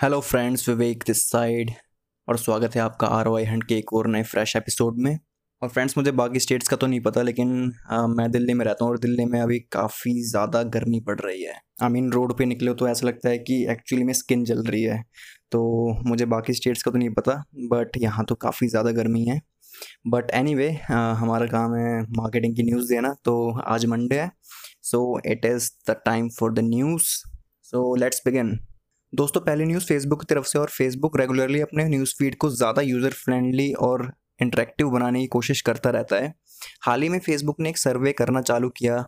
Hello friends Vivek this side और स्वागत है आपका आर वाई हंड के एक और नए फ्रेश एपिसोड में। और फ्रेंड्स मुझे बाकी स्टेट्स का तो नहीं पता लेकिन आ, मैं दिल्ली में रहता हूँ और दिल्ली में अभी काफ़ी ज़्यादा गर्मी पड़ रही है। आई मीन रोड पे निकले तो ऐसा लगता है कि एक्चुअली में स्किन जल रही है तो मुझे बाकी स्टेट्स का तो नहीं पता बट यहाँ तो काफ़ी ज़्यादा गर्मी है। बट एनी anyway, हमारा काम है मार्केटिंग की न्यूज़ देना तो आज मंडे है so it is the time for the news so let's begin दोस्तों, पहली न्यूज़ फेसबुक की तरफ़ से और फेसबुक रेगुलरली अपने न्यूज़ फ़ीड को ज़्यादा यूज़र फ्रेंडली और इंटरेक्टिव बनाने की कोशिश करता रहता है। हाल ही में फेसबुक ने एक सर्वे करना चालू किया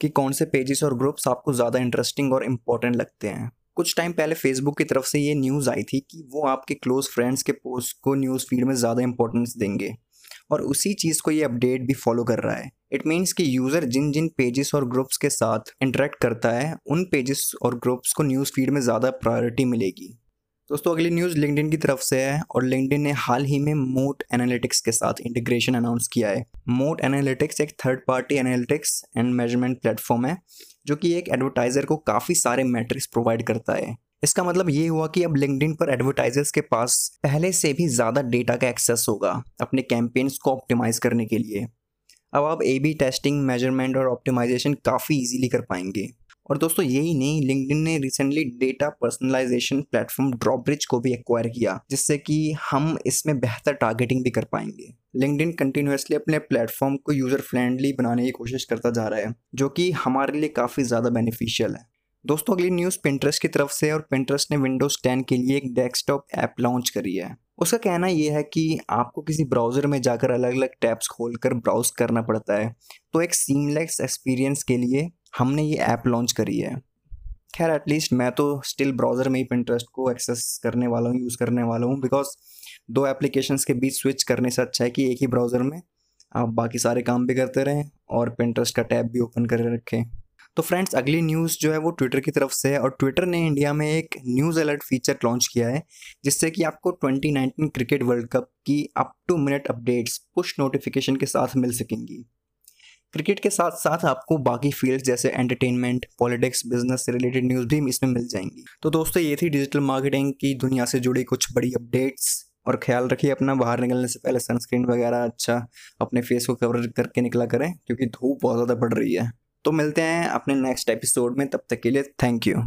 कि कौन से पेजेस और ग्रुप्स आपको ज़्यादा इंटरेस्टिंग और इम्पोर्टेंट लगते हैं। कुछ टाइम पहले फेसबुक की तरफ़ से ये न्यूज़ आई थी कि वो आपके क्लोज फ्रेंड्स के पोस्ट को न्यूज़ फ़ीड में ज़्यादा इंपॉर्टेंस देंगे। और उसी चीज़ को ये अपडेट भी फॉलो कर रहा है। इट मीन्स कि यूज़र जिन जिन पेजेस और ग्रुप्स के साथ इंटरेक्ट करता है, उन पेजेस और ग्रुप्स को न्यूज़ फ़ीड में ज़्यादा प्रायोरिटी मिलेगी। दोस्तों, अगली न्यूज़ लिंकडिन की तरफ़ से है और लिंकडिन ने हाल ही में मोट एनालिटिक्स के साथ इंटीग्रेशन अनाउंस किया है। मोट एनालिटिक्स एक third party analytics and measurement platform है, जो कि एक एडवर्टाइज़र को काफ़ी सारे मैट्रिक्स प्रोवाइड करता है। इसका मतलब ये हुआ कि अब लिंकडिन पर एडवर्टाइजर्स के पास पहले से भी ज़्यादा डेटा का एक्सेस होगा अपने कैंपेन्स को ऑप्टिमाइज करने के लिए। अब आप ए बी टेस्टिंग मेज़रमेंट और ऑप्टिमाइजेशन काफ़ी इजीली कर पाएँगे। और दोस्तों, यही नहीं लिंकडिन ने recently data personalisation platform Drawbridge को भी एक्वायर किया, जिससे कि हम इसमें बेहतर टारगेटिंग भी कर पाएँगे। लिंकडिन कंटिन्यूसली अपने प्लेटफॉर्म को यूज़र फ्रेंडली बनाने की कोशिश करता जा रहा है, जो कि हमारे लिए काफ़ी ज़्यादा बेनिफिशियल है। दोस्तों, अगली न्यूज़ पिंट्रस्ट की तरफ़ से और पिंट्रस्ट ने विंडोज़ 10 के लिए एक डेस्कटॉप ऐप लॉन्च करी है। उसका कहना यह है कि आपको किसी ब्राउज़र में जाकर अलग अलग टैब्स खोलकर ब्राउज करना पड़ता है। तो एक सीमलेस एक्सपीरियंस के लिए हमने ये ऐप लॉन्च करी है। खैर एटलीस्ट मैं तो स्टिल ब्राउज़र में ही पिंट्रेस्ट को एक्सेस करने वाला हूँ यूज़ करने वाला हूँ बिकॉज़ दो एप्लीकेशंस के बीच स्विच करने से अच्छा है कि एक ही ब्राउज़र में आप बाकी सारे काम भी करते रहें और पिंट्रेस्ट का टैब भी ओपन कर रखें। तो फ्रेंड्स अगली न्यूज़ जो है वो ट्विटर की तरफ़ से है और ट्विटर ने इंडिया में एक न्यूज़ अलर्ट फीचर लॉन्च किया है, जिससे कि आपको 2019 क्रिकेट वर्ल्ड कप की up to minute updates push notification के साथ मिल सकेंगी। क्रिकेट के साथ साथ आपको बाकी फ़ील्ड जैसे एंटरटेनमेंट पॉलिटिक्स बिज़नेस से रिलेटेड न्यूज़ भी इसमें मिल जाएँगी। तो दोस्तों, ये थी डिजिटल मार्केटिंग की दुनिया से जुड़ी कुछ बड़ी अपडेट्स और ख्याल रखिए अपना, बाहर निकलने से पहले सनस्क्रीन वगैरह अच्छा अपने फेस को कवर करके निकला करें, क्योंकि धूप बहुत ज़्यादा बढ़ रही है। तो मिलते हैं अपने नेक्स्ट एपिसोड में तब तक के लिए थैंक यू